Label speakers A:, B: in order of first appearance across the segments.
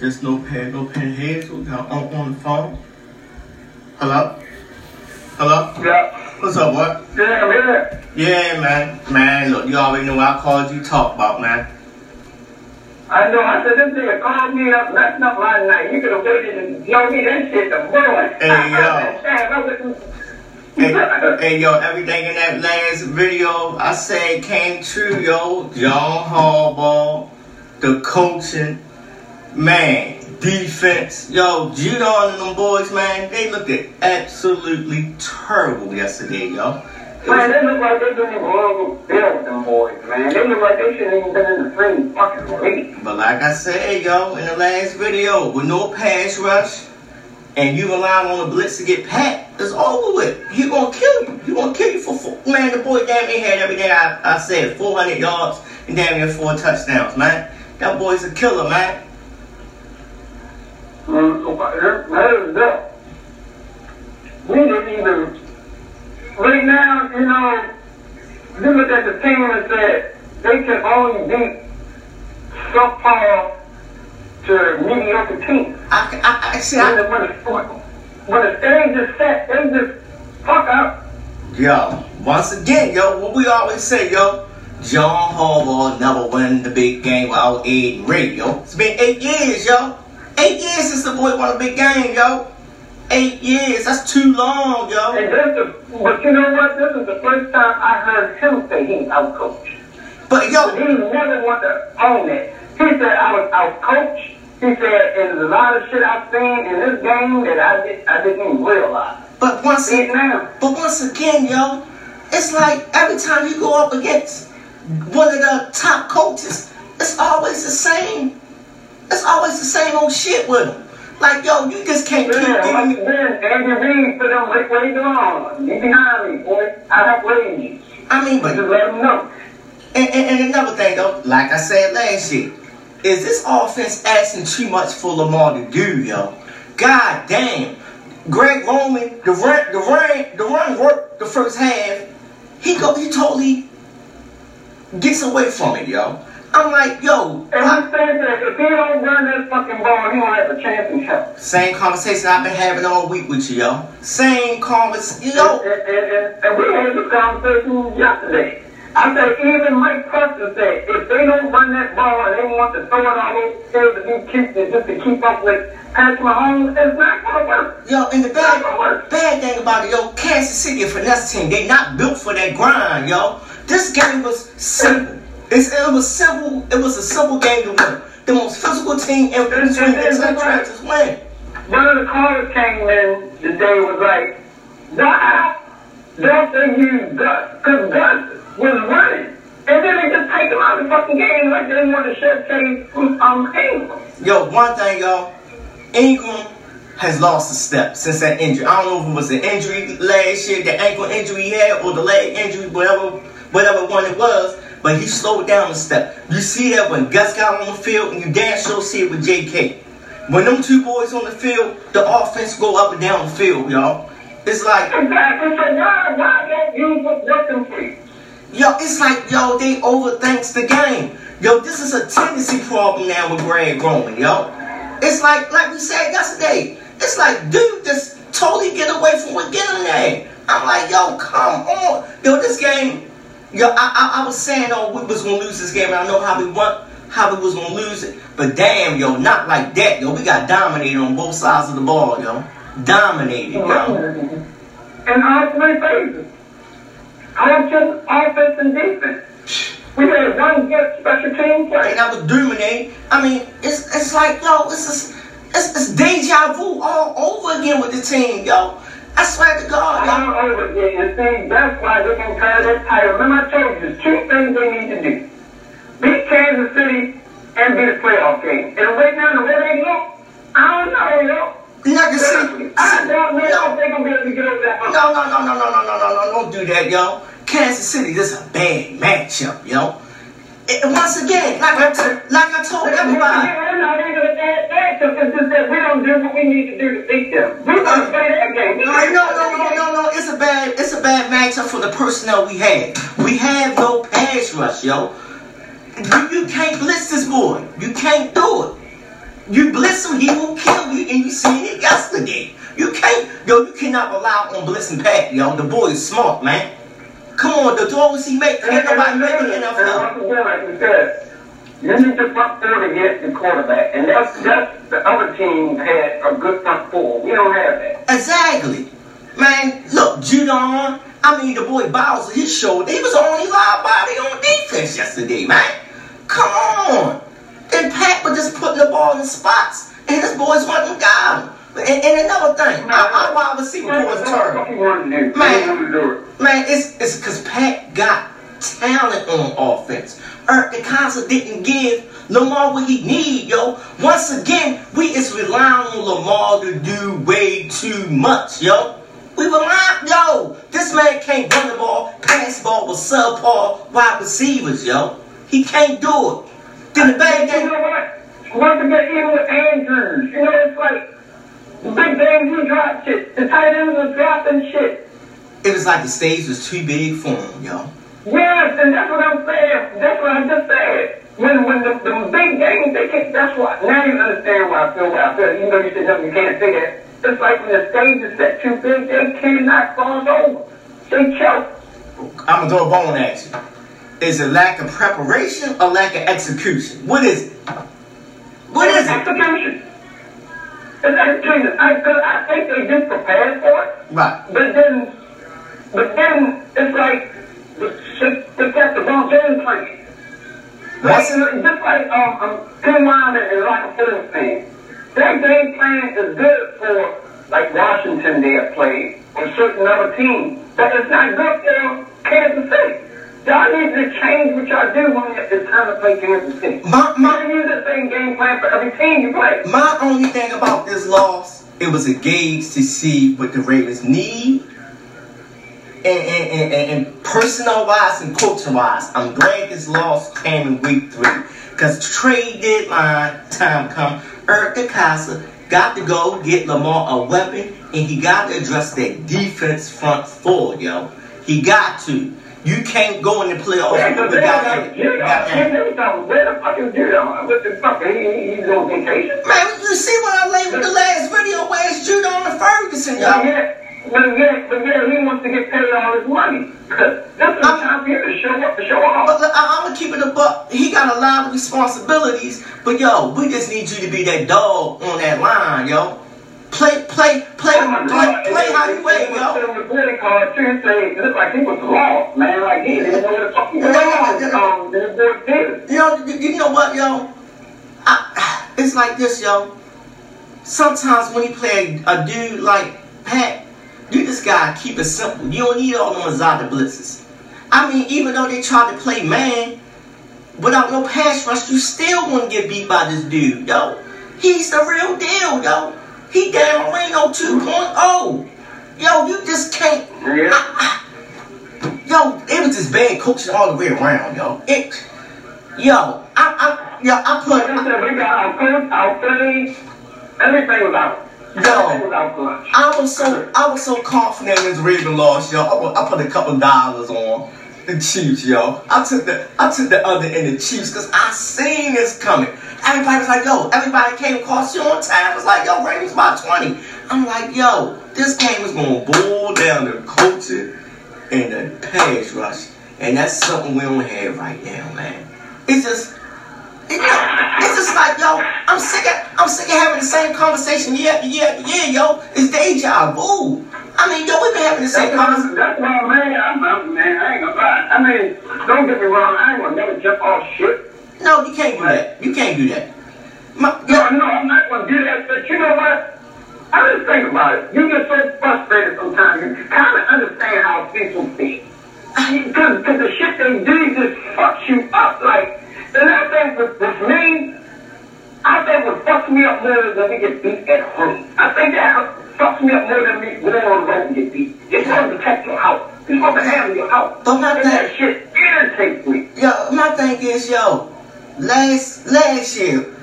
A: Just no pad, no pen heads on, on the phone. Hello? Hello?
B: Yeah.
A: What's up, what?
B: Yeah, I'm here.
A: Yeah, man. Man, look, you already know what I called you talk about, man.
B: I know. I said, this nigga called me up, messing up my night. You could have waited and show me that shit the morning.
A: Hey, yo.
B: I wouldn't-
A: Hey, hey, yo, everything in that last video I said came true, yo. John Harbaugh, the coaching, man, defense. Yo, Judon and them boys, man, they looked absolutely terrible yesterday, yo.
B: Man, they look like they didn't even belong build them boys, man. They look like they shouldn't even been in the same fucking league.
A: But like I said, yo, in the last video, with no pass rush, and you rely on the blitz to get pat, it's over with. He gonna kill you. He gonna kill you for four. Man, the boy damn near had everything I, I said, 400 yards and damn near four touchdowns, man. That boy's a killer, man.
B: Mm, so, that- that is that. We didn't even. Right now, you know, look at the team and said they can only beat subpar to mediocre teams.
A: I, I, I see, I,
B: when, the, when the stage is set, they just fuck up.
A: yo, once again, yo, what we always say, yo, John Harbaugh never win the big game without Ed Reed, yo. It's been eight years, yo. Eight years since the boy won a big game, yo. Eight years, that's too long, yo.
B: And this is, but you know what? This is the first time I heard him say he's outcoached.
A: But yo,
B: He never want to own it. He said I was outcoached. He said there's a lot of shit I've seen in this game that I did I didn't even realize.
A: but once again, but once again, yo, it's like every time you go up against one of the top coaches, it's always the same. It's always the same old shit with him. Like yo, you just can't keep
B: once
A: getting.
B: again, Andy Reid put right where he belongs. You behind me, boy. I have ways.
A: I mean, but
B: Just let him know.
A: And, and, and another thing though, like I said last year, is this offense asking too much for Lamar to do, yo? God damn. Greg Roman, the run, the run, the run worked the first half. He go, he totally gets away from it, yo. I'm like, yo,
B: And
A: I-
B: he said that if he don't run that fucking ball, he don't have a chance in hell.
A: same conversation I've been having all week with you, yo. Same conversation, yo.
B: And, and, and, and we had this conversation yesterday. I said, even Mike Preston said, if they don't run that ball and they want to throw it all over the field to be cute and just to keep up with Patrick Mahomes, it's not going to work.
A: Yo, and the bad, bad thing about it, yo, Kansas City, a finesse team, they not built for that grind, yo. This game was simple. It's, it was simple. It was a simple game to win. The most physical team in between the two trenches win.
B: One of the callers came in today was like, nah, don't they use Gus? Because Gus was running. And then they just take him out of the fucking game like they want to showcase um, Ingram.
A: Yo, one thing, y'all, Ingram has lost a step since that injury. I don't know if it was the injury last year, the ankle injury he had, or the leg injury, whatever, whatever one it was. But he slowed down a step. You see that when Gus got on the field, and you damn sure see it with J.K. When them two boys on the field, the offense go up and down the field, y'all. It's like,
B: Exactly. So why, why don't you for
A: yo, it's like, yo, they overthinks the game. Yo, this is a tendency problem now with Greg Roman, yo. It's like, like we said yesterday, it's like, dude, just totally get away from what get him there. I'm like, yo, come on. Yo, this game, yo, I, I, I was saying, oh, we was gonna lose this game, and I know how we want, how we was gonna lose it. But damn, yo, not like that, yo. We got dominated on both sides of the ball, yo. Dominated, oh, yo.
B: In all three phases. Coaching, offense, and defense. We had one good special team play.
A: and I was dominating. I mean, it's it's like yo, it's just, it's, it's deja vu all over again with the team, yo. I swear to God, yo.
B: All over again. And see, that's why they can carry that title. Remember I told you, two things they need to do. Beat Kansas City and beat a playoff game. And right now, the way they look, I don't know, yo.
A: To see,
B: I don't know if
A: no,
B: they're going to be able to get over that
A: no, no, no, no, no, no, no, no, no, don't do that, yo. Kansas City, this is a bad matchup, yo. And once again, like I, t- like I told everybody,
B: We're not even a bad matchup. It's that we don't do what we need to do to beat them. We're going uh, to play that game.
A: No, no, no, no, no, no. It's a bad, it's a bad matchup for the personnel we have. We have no pass rush, yo. You, you can't blitz this boy. You can't do it. You blitz him, he will kill you, and you seen it yesterday. You can't, yo, you cannot rely on Bliss and Pat, yo. The boy is smart, man. Come on, the throws he make, ain't nobody making NFL.
B: once again, like you said, you need to front four to get the quarterback. And that's, that's the other team had a good front four. We don't have that.
A: Exactly. Man, look, Judon, I mean, the boy Bowser, he showed he was the only live body on defense yesterday, man. Come on. And Pat was just putting the ball in spots, and his boys wasn't got him. And, and another thing, our, our wide receiver
B: Man, what
A: turn.
B: you?
A: Man.
B: You.
A: Man, it's it's because Pat got talent on offense. Eric the didn't give Lamar what he need, yo. Once again, we is relying on Lamar to do way too much, yo. We rely, yo. This man can't run the ball, pass the ball with subpar wide receivers, yo. He can't do it. Then the bad
B: You
A: game.
B: know what? Once again, even with Andrews, you know, it's like the big games we drop shit. The tight ends are dropping shit.
A: It was like the stage was too big for him, yo.
B: Yes, and that's what I'm saying. That's what I just said. When when the, the big games they kick, that's why. Now you understand why I feel what I feel. Even though you said no, you can't say that. It's like when the stage is set too big, they cannot cross over. They choke.
A: I'm gonna throw a bone at you. Is it lack of preparation or lack of execution? What is it? What is it?
B: Execution. It's execution. I, cause I think they just prepared for it.
A: Right.
B: But then, but then it's like they got the wrong game plan. Like,
A: What's-
B: just like um, um, Wyman and Rockefeller thing. Their game plan is good for like Washington they have played or certain other teams, but it's not good for Kansas City. Y'all need to change what y'all do when it's time to play Kansas City.
A: My, my,
B: don't use the same game plan for every team you play.
A: my only thing about this loss, it was a gauge to see what the Ravens need. And, and, and, and, and personnel wise and coaching wise, I'm glad this loss came in week three. Because trade deadline time come. Eric DeCosta got to go get Lamar a weapon, and he got to address that defense front four, yo. He got to. You can't go in the playoffs
B: Yeah, 'cause they
A: without
B: got
A: that.
B: Judon.
A: without that.
B: They thought, Where the fuck is Judon? What the fuck? He, he- he's on vacation.
A: Man, you see what I laid with the last video where it's Judon on the Ferguson, yo.
B: yet, but yet, but he wants to get paid all his money. This is the time for to show up, to show off.
A: But look, I, I'm gonna keep it a buck. He got a lot of responsibilities, but yo, we just need you to be that dog on that line, yo. Play, play, play,
B: Oh
A: play, play how you wait,
B: was
A: yo.
B: sitting on the boarding card too, and say, it looked like he was lost, man. Like he didn't know what the fuck he was. Um, board did.
A: You know, you, know what, yo? I, it's like this, yo. Sometimes when you play a, a dude like Pat, you just gotta keep it simple. You don't need all them Mazada blitzes. I mean, even though they try to play man, without no pass rush, you still gonna get beat by this dude, yo. He's the real deal, yo. He Dan Marino 2.0. Yo, you just can't.
B: Yeah.
A: I- I- yo, it was just bad coaching all the way around, yo. It, yo, I, I, yo, I put.
B: Like I said, we got our our everything was out. Everything was out for lunch.
A: I was so I was so confident in this Raven loss, yo. I, put- I put a couple dollars on the Chiefs, yo. I took the I took the other in the Chiefs because I seen this coming. Everybody was like, yo, everybody came across you on time. It was like, yo, Ravens by 20. I'm like, yo, this game is gonna boil down to coaching and the pass rush. And that's something we don't have right now, man. It's just it, it's just like, yo, I'm sick of I'm sick of having the same conversation year after year after year, yo. It's deja vu. I mean, yo, we've been having the same conversation.
B: that's why, man, I'm, I'm, man, I ain't gonna lie. I mean, don't get me wrong, I ain't gonna never jump off shit.
A: No, you can't do that. You can't do that. My,
B: No, no, I'm not gonna do that, but you know what? I just think about it. You get so frustrated sometimes, you kind of understand how people feel. Because the shit they do just fucks you up. Like, and I think with, with me, I think what fucks me up more is when we get beat at home. I think that fucks me up more than me going on the road and get beat. You're supposed to protect your house. You're supposed to handle your house.
A: But my
B: and
A: thing-
B: that shit irritates me.
A: yo, my thing is, yo, last last year,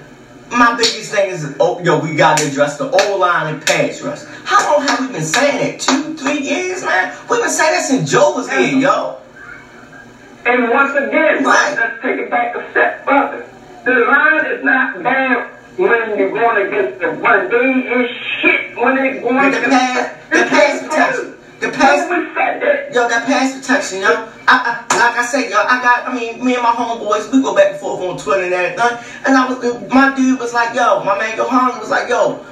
A: my biggest thing is, oh, yo, we got to address the O line and pass rush. How long have we been saying that? Two, three years, man. We've been saying that since Joe was here, yo.
B: And once again,
A: Right.
B: let's take it back a step further. The line is not bad when you're going against the run. They is shit when they're going
A: the pass, the pass protection. The pass, yo, that pass protection, yo. I, I, like I said, yo, I got, I mean, me and my homeboys, we go back and forth on Twitter and everything. And I was, my dude was like, yo, my man Johan was like, yo,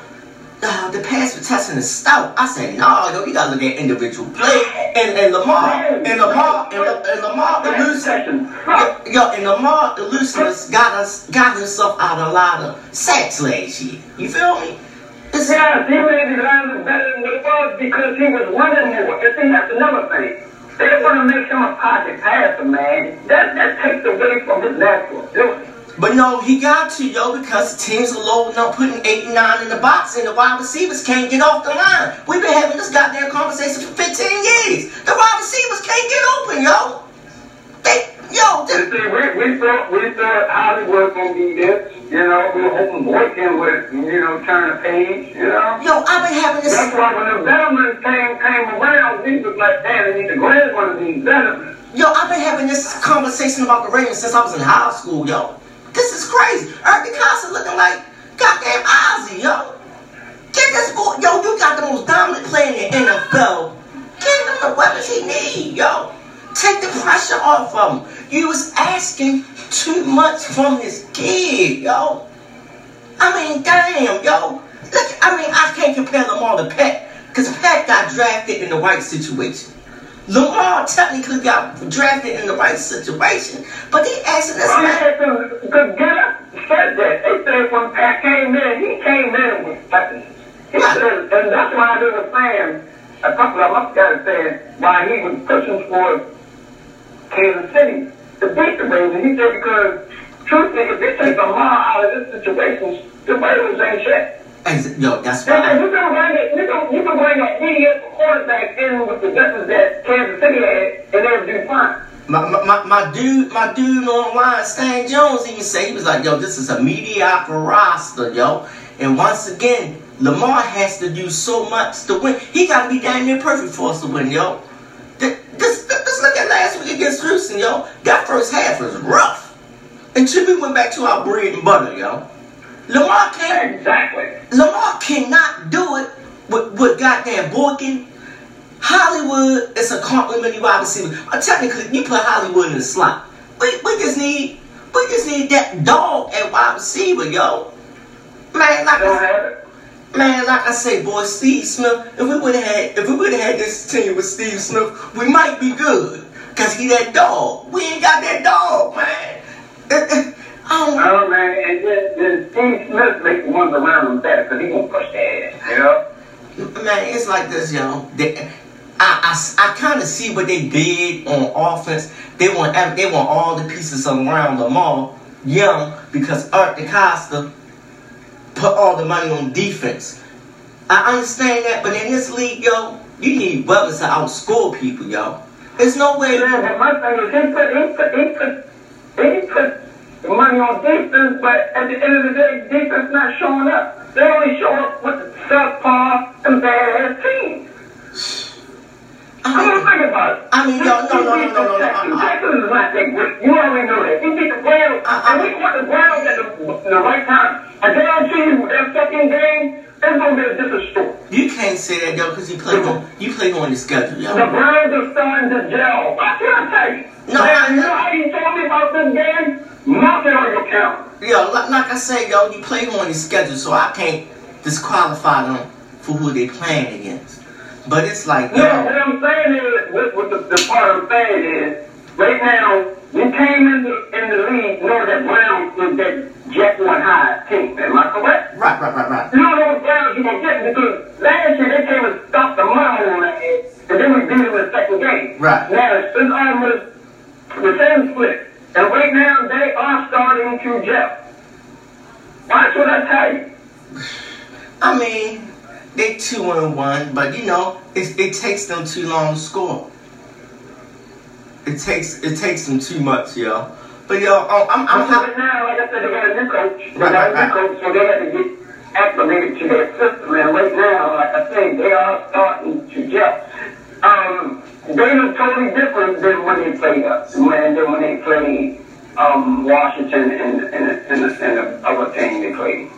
A: uh, the pass protection is stout. I said, no, nah, yo, you gotta look at individual play. And, and Lamar, and Lamar, and, and Lamar elusive, yo, yo, and Lamar elusiveness got us, got himself out of a lot of sacks last year. You feel me?
B: Yes, he made his line better than was because he was running more. You see, that's another thing. They want to make him a pocket passer, man. That that takes away from his natural ability.
A: But no, he got to, yo, because the teams are loading up, putting eight and nine in the box, and the wide receivers can't get off the line. We've been having this goddamn conversation for 15 years. The wide receivers can't get open, yo. They, yo,
B: they, see, we, we thought we thought Hollywood gonna be this. You know, we were hoping Boykin would, you know, turn the page. You know.
A: Yo, I've been having this.
B: That's why when the veterans came came around, we was like, damn, they need to grab one of these veterans.
A: Yo, I've been having this conversation about the Ravens since I was in high school, yo. This is crazy. Eric Costa looking like goddamn Ozzie, yo. Get this boy, yo, you got the most dominant player in the NFL. Give him the weapons he need, yo. Take the pressure off of him. You was asking too much from this kid, yo. I mean, damn, yo. Look, I mean, I can't compare Lamar to Pat, because Pat got drafted in the right situation. Lamar technically got drafted in the right situation, but he asking us.
B: Well, man. The guy said that. They said when Pat came in, he came in with weapons. He said, and that's why I was saying, a couple of months ago, saying why he was pushing for Kansas City to beat the Ravens. He said because, truthfully, if they take Lamar out of this situation, the Ravens ain't shit.
A: And, yo, that's why.
B: You can bring it. You can you can bring that mediocre quarterback in with the weapons that Kansas City had, and they'll do fine.
A: My, my, my dude, my dude online, Stan Jones, even say he was like, "Yo, this is a mediocre roster, yo." And once again, Lamar has to do so much to win. He got to be damn near perfect for us to win, yo. Just, just look at last week against Houston, yo. That first half was rough. And we went back to our bread and butter, yo. Lamar can't.
B: Exactly.
A: Lamar cannot do it with, with goddamn Boykin. Hollywood is a complimentary wide receiver. Uh, technically, you put Hollywood in the slot. We, we just need we just need that dog at wide receiver, yo. Man, like I, man, like I say, boy, Steve Smith. If we would have had if we would have had this team with Steve Smith, we might be good. Cause he that dog. We ain't got that dog, man.
B: Oh. oh man, and then, Steve Smith makes the ones around him better because he gonna push their ass, you know.
A: Man, it's like this, yo. They, I, I, I kind of see what they did on offense. They want they want all the pieces around Lamar young because Art DeCosta put all the money on defense. I understand that, but in this league, yo, you need weapons to outscore people, yo. There's no way.
B: Yeah, he put money on defense, but at the end of the day, defense not showing up. They only show up with the subpar and bad team. I mean, think about it. I
A: mean, no, no, no, no, no, no, no.
B: Jackson is not great. You already know that. He beat the Browns, and we want the Browns at the, the right time. I guarantee you, that second game, it's gonna be a different story.
A: You can't say that, though, because you played on you played on the schedule, yo.
B: The Browns are starting to gel. What can I tell you? No, now, you know how you told me about this game? It on your calendar.
A: Yo, like, like I say, yo, you play on the schedule, so I can't disqualify them for who they playing against. But it's like,
B: yo. Yeah, what I'm saying is, what, what the, the part I'm saying is, right now, you came in the, in the league knowing that Brown was that Jack one high team. Am I correct?
A: Right, right, right, right.
B: You don't know what Browns you're going to get because last year they came and stopped the money on that and then we beat them in the second game.
A: Right.
B: Now, it's almost the same split. And right now, they are starting to gel. Watch what I tell you.
A: I mean, they two and one, but you know, it, it takes them too long to score. It takes it takes them too much, yo. But yo, oh, I'm I'm,
B: I'm right now, like I said, they got a new coach. They right, got a new coach, so they had to get acclimated to their system. And right now, like I say, they are starting to gel. Um, they look totally different than when they played us, and then when they played um, Washington and, and, and, and the other team they played.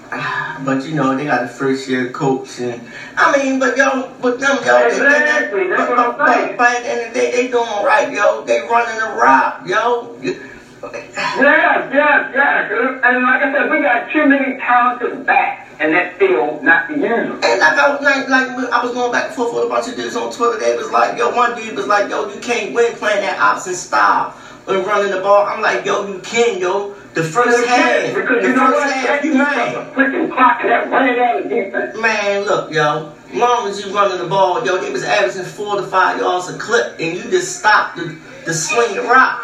A: But you know, they got a first year coach and I mean, but yo, but them yo,
B: exactly.
A: they, they,
B: That's
A: but,
B: what I'm
A: but, but at the end of the day, they doing right, yo. They running the rock, yo.
B: Yeah, yeah, yeah. And like I said, we got too many talented backs in that field not to use them.
A: And like I was like, like I was going back and forth with a bunch of dudes on Twitter. They was like, yo, one dude was like, yo, you can't win playing that option style when running the ball. I'm like, yo, you can, yo. The first half,
B: because
A: the
B: you know
A: first
B: what?
A: half, you
B: was freaking clock that running out of defense.
A: Man, look, yo. Long as you running the ball, yo, it was averaging four to five yards a clip, and you just stopped the, the swing rock.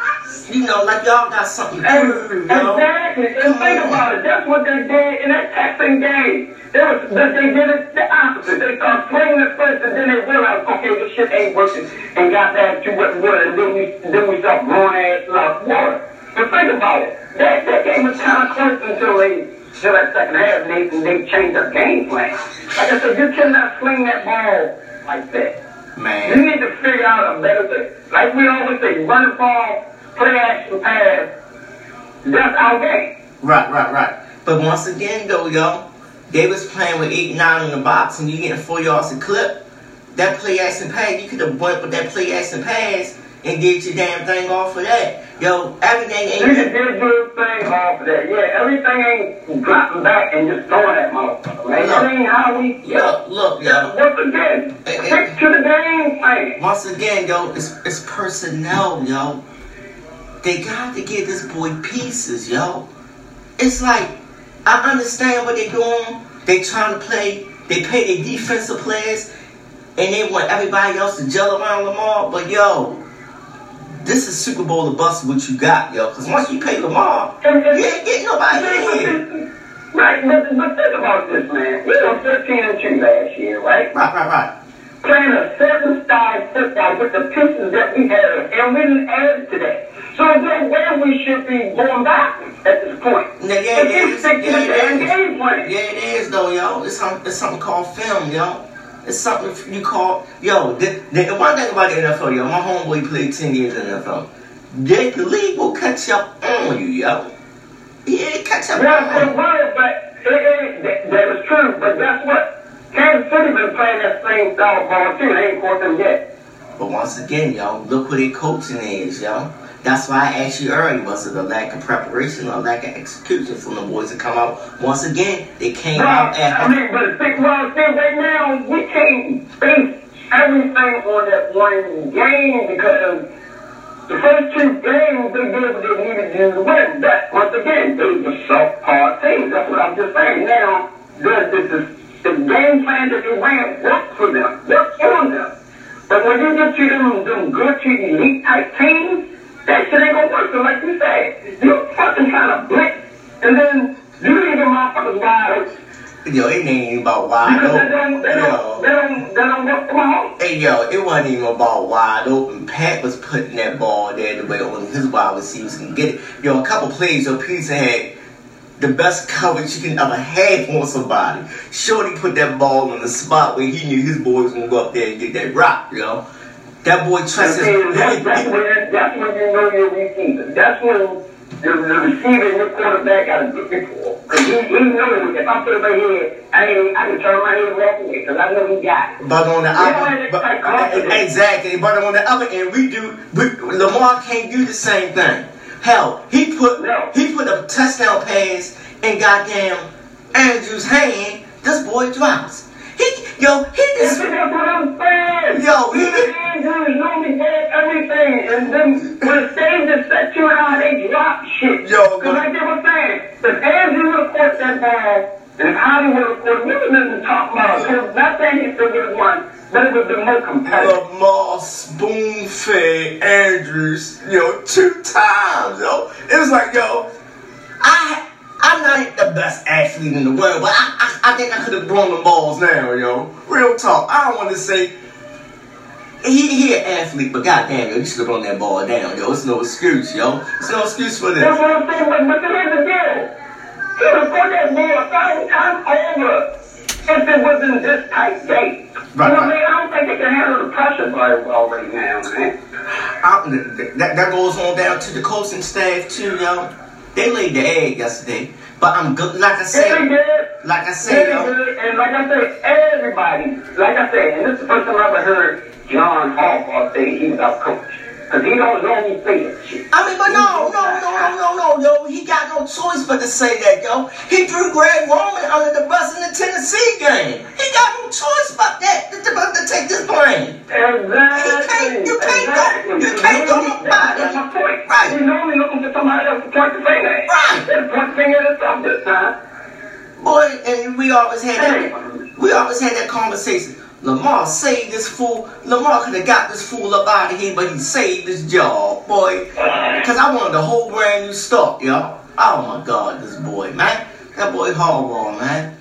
A: You know, like y'all got something to prove, yo.
B: Exactly. And think about it. That's what they did in that Texan game. They, was, they, they did it the opposite. They started swinging it first, and then they realized, okay, this shit ain't working, and got back to what it was. And then we, then we started blowing ass like water. But think about it. That, that game was kind of close until they, until that second half, and they, they changed their game plan. Like I said, you cannot swing that ball like that.
A: Man.
B: You need to figure out a better way. Like we always say, run the ball, play action pass. That's our game.
A: right, right, right. But once again, though, yo, they was playing with eight, nine in the box, and you getting four yards a clip. That play action pass, you could have went with that play action pass and did your damn thing off of that. Yo, everything ain't.
B: You do a good thing off of that. Yeah, everything ain't dropping back and just throwing that motherfucker, man. That ain't how we.
A: Look, look, yo.
B: Once again, stick to the game plan.
A: Once again, yo, it's, it's personnel, yo. They got to give this boy pieces, yo. It's like, I understand what they're doing. They trying to play, they pay their defensive players, and they want everybody else to gel around Lamar. But, yo, this is Super Bowl to bust what you got, yo. Because once you pay Lamar, you ain't getting nobody in here.
B: Right, but, but think about this, man. We were 13 and 2 last year, right?
A: Right, right, right.
B: playing a seven-star football with the pieces that we have, and we didn't add to that. So then where we should be going backwards at this point.
A: Yeah, yeah,
B: If
A: yeah,
B: we stick to
A: yeah,
B: the damn
A: yeah.
B: game plan.
A: Yeah, it is though, yo. It's something, it's something called film, yo. It's something you call, yo. The, the, one thing about the NFL, yo, my homeboy played ten years in the NFL. They, the league will catch up on you, yo. Yeah, it catch up
B: Yeah,
A: on
B: it will, but it, it, that, that is true. But guess what? Kansas City been playing that same style ball too. They ain't caught them yet.
A: But once again, yo, look who their coaching is, yo. That's why I asked you earlier, was it a lack of preparation or lack of execution from the boys to come out? Once again, they came
B: Well,
A: out
B: I
A: at
B: mean, but think, well, see, right now, we can't base everything on that one game because the first two games they did what they needed to do to win. But once again, they were subpar teams. That's what I'm just saying. Now, does the, the, the game plan that they ran work for them? Work on them. But when you get to them, them good to elite type teams, that shit ain't gonna work. So like you say, you fucking trying to blitz, and then you leave the motherfuckers wide open.
A: yo, it ain't even about wide
B: they
A: open,
B: don't, they don't, they don't, they don't work from home.
A: Hey yo, it wasn't even about wide open. Pat was putting that ball there the way only his wide receivers can get it. Yo, a couple plays, yo, Peterson had the best coverage you can ever have on somebody. Shorty put that ball in the spot where he knew his boy was gonna go up there and get that rock, yo. That boy trusts his.
B: And that's, that's, when, that's when you know you're receiving. That's when the, the receiver and your quarterback got a good rapport. Because he, he knows if I put him right here, I, ain't, I can turn my head and walk away because I know he got it.
A: But on the other,
B: it's
A: but,
B: like
A: exactly. But on the other end, we do. We, Lamar can't do the same thing. Hell, he put
B: No.
A: he put a touchdown pass in goddamn Andrew's hand. This boy drops. He yo he just
B: what I'm saying.
A: Yo, he-
B: the Andrews normally had everything, and then when the stage is set you out, they drop shit.
A: Yo,
B: because like they were saying, if Andrew would have caught that ball, and if Holly would have caught, we would have been talking about. it. Not saying he still won, but it would have been more competitive.
A: Lamar spoon fed Andrews, yo, two times, yo. It was like, yo, I I'm not the best athlete in the world, but I I, I think I could have thrown the balls now, yo. Real talk. I don't want to say he he an athlete, but goddamn, yo, you should have thrown that ball down, yo. It's no excuse, yo. It's no excuse for
B: That's
A: this.
B: what I'm saying, but, but here's the deal. He would have caught that ball a thousand times over. if it wasn't this tight game.
A: Right,
B: you know,
A: right.
B: man, I don't think they can handle the pressure very well right now, man.
A: I, that, that goes on down to the coaching staff too, yo. They laid the egg yesterday, but I'm good. Like I said, like I said.
B: And like I said, everybody, like I said, and this is the first time I ever heard John Harbaugh say he was our Because he don't that shit.
A: I mean, but no, no, no, no, no, no, yo. He got no choice but to say that, yo. He threw Greg Roman under the bus in the Tennessee game. He got no choice but that to, to, to take this blame.
B: Exactly.
A: You can't- you can't go-
B: exactly.
A: you can't go
B: That's-
A: by
B: That's my point.
A: Right.
B: He's normally looking for somebody else to point the finger at.
A: Right.
B: Of point the finger at himself this time.
A: Boy, and we always had that. We always had that conversation. Lamar saved this fool. Lamar could have got this fool up out of here, but he saved his job, boy. Cause I wanted a whole brand new stock, yo. Oh my God, this boy, man. That boy Harbaugh, man.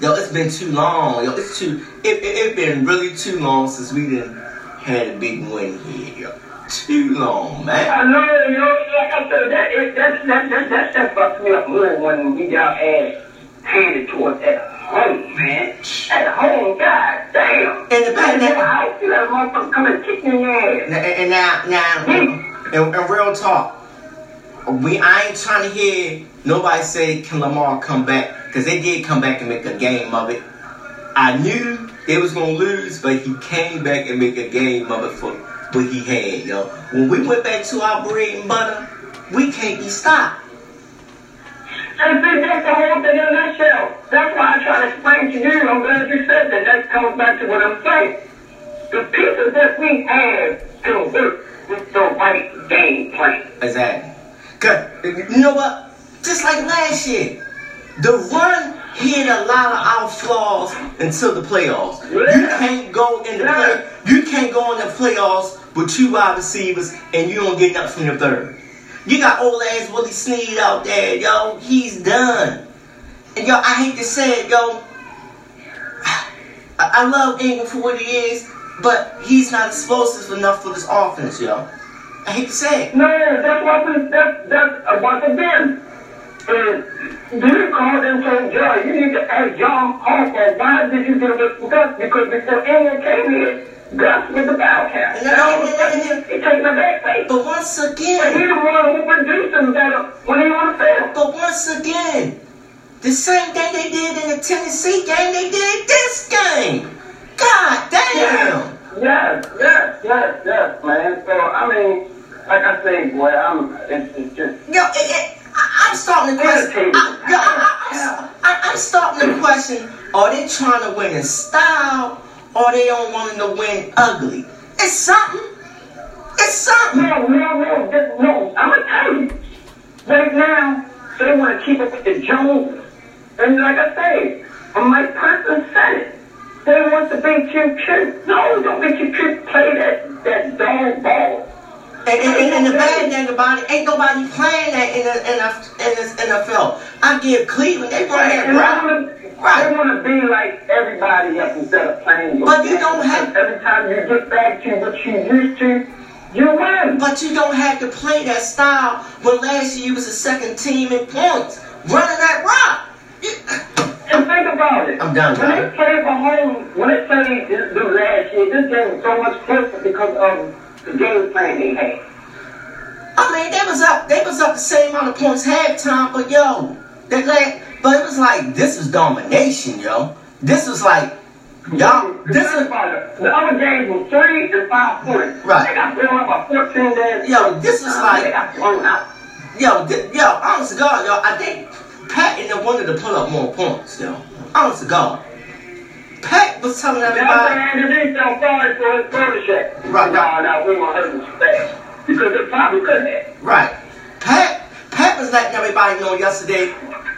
A: Yo, it's been too long, yo. It's too. It it, it been really too long since we didn't had a big win here, yo. Too long, man.
B: I know, you know, like I said, that, that, that, that, that, that fucks me up more when we got ass handed to us at home, man. At home, god damn.
A: And the bad
B: Man,
A: thing-
B: I see that motherfucker come and kick me in ass.
A: And, and now, now, and real talk, we I ain't trying to hear nobody say can Lamar come back because they did come back and make a game of it. I knew they was gonna lose, but he came back and make a game of it for what he had, yo. When we went back to our bread and butter, we can't be stopped.
B: And see, that's the whole thing in a nutshell. That's why I try to explain to you. I'm glad you said that. That comes back to what I'm saying. The pieces that we have can work with the right game plan.
A: Exactly. Cause you know what? Just like last year, the run hid a lot of our flaws until the playoffs. You can't go in the play. You can't go in the playoffs with two wide receivers and you don't get nothing from the third. You got old ass Willie Snead out there, yo. He's done. And yo, I hate to say it, yo. I, love Ingram for what he is, but he's not explosive enough for this offense, yo. I hate to say it.
B: No, no, that's what that's, that's, once again, uh, you called and told Joe, you need to ask John Harbaugh, why did you do this with Gus? Because before Ingram came here, Gus was the battle cat.
A: No, no, no, no, no.
B: He taking the back face.
A: But once
B: But
A: again,
B: he the one who produced him better when he the field.
A: but once again, the same thing they did in the Tennessee game, they did this game. God damn.
B: Yes, yes, yes, yes, man. So, I mean, like I say, boy, I'm, it's, it's just,
A: Yo, it, it, I, I'm starting to question. I, yo, I, I, I'm starting to question: Are they trying to win in style, or they don't want to win ugly? It's something. It's something.
B: no, no, no, no, I'm gonna tell you. Right now, they want to keep up with the Jones. And like I say, and Mike Preston said it. They want to beat you cute. No, don't make you cute. Play that, that dog ball.
A: And, and, and, the bad thing about it, ain't nobody playing that in the, in the, in this NFL. I give Cleveland, they run that
B: wanna-
A: Right.
B: They want to be like everybody else instead of playing your
A: But you
B: game.
A: don't have-
B: Every time you get back to what you used to, you win.
A: But you don't have to play that style when last year you was the second team in points, running that route. You-
B: And think about it.
A: I'm done,
B: When
A: Johnny.
B: they played for home, when they played this the last year, this game was so much closer because of the game plan they had.
A: I mean, they was up, they was up the same amount of points halftime, but yo, that la but it was like this is domination, yo. This is like, y'all, this is.
B: The other games were three and five points.
A: Right.
B: They got blown up by 14 days.
A: Yo, this is like-
B: They got blown out.
A: yo, thi- yo, honest to God, yo, I think Pat and them wanted to put up more points, yo. Honest to God. Pat was telling everybody,
B: why Andy Reid felt sorry for his protege.
A: Right,
B: No,
A: right.
B: no, we want to hurt. Because they probably couldn't have.
A: right, Pat, Pat was letting everybody know yesterday,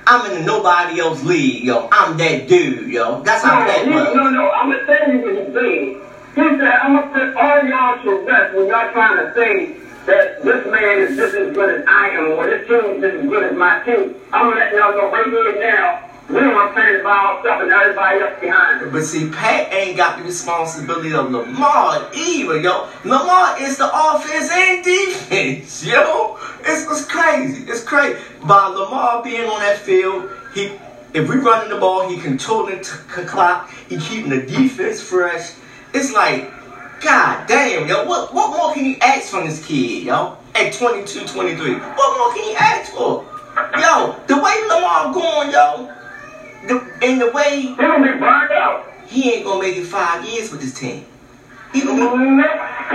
A: I'm in the nobody else league, yo. I'm that dude, yo. That's how
B: No,
A: Pat
B: he,
A: was.
B: no, no, I'm to tell you what he said. He said, I'm to put all y'all to rest when y'all trying to say that this man is just as good as I am, or this team is just as good as my team. I'm going to let y'all know right here now, we want to play by ourselves and everybody else behind us.
A: But see, Pat ain't got the responsibility of Lamar either, yo. Lamar is the offense and defense, yo. It's, it's crazy. It's crazy. By Lamar being on that field, he If we running the ball, he controlling the clock. He keeping the defense fresh. It's like, God damn, yo, what what more can you ask from this kid, yo? At 22, 23, what more can you ask for? Yo, the way Lamar going, yo, the, and the way
B: He gonna be burned out.
A: he ain't gonna make it five years with this team. He gonna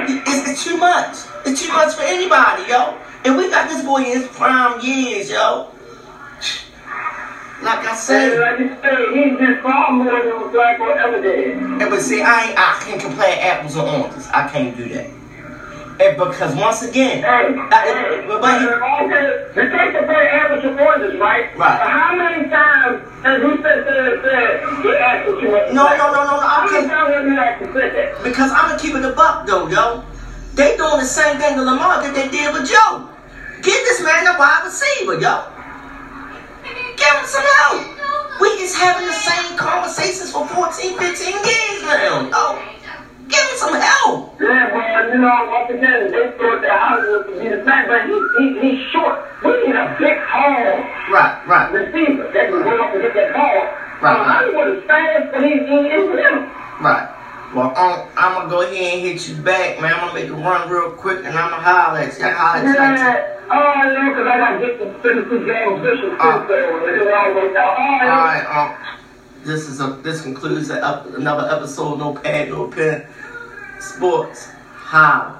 A: be, it's, it's too much. It's too much for anybody, yo. And we got this boy in his prime years, yo. Like I said,
B: like you said, he's just far more than Flacco ever did.
A: and but see, I ain't, I can't compare apples and oranges. I can't do that. And because once again,
B: Hey,
A: I-
B: hey,
A: but- but he-
B: you take the play average of oranges, right?
A: Right.
B: But how many times has he sat there and said, you asked what you want?
A: No, no, no, no, no,
B: How
A: I
B: many times have you actually said that?
A: Because I'm gonna keep it a buck though, yo. They doing the same thing to Lamar that they did with Joe. Give this man a wide receiver, yo. Give him some help. We is having the same conversations for 14, 15 years now, yo. Give him some help.
B: Yeah, but you know, once again, they thought that Hollywood would be the same, but he, he, he's short. We need a big, tall
A: Right, right,
B: receiver that can go up and get that ball.
A: Right.
B: Uh, Hollywood is fast, but he's he, he's little.
A: right. Well, um, I'm gonna go ahead and hit you back, man. I'm gonna make a run real quick and I'm gonna holler at you. I holler at you
B: Yeah. Oh, know, because I got to get finish this game official
A: Uh.
B: it all worked out.
A: All
B: you know.
A: right, um, this is a this concludes the ep- another episode. No pad, no pen. Sports. Holla.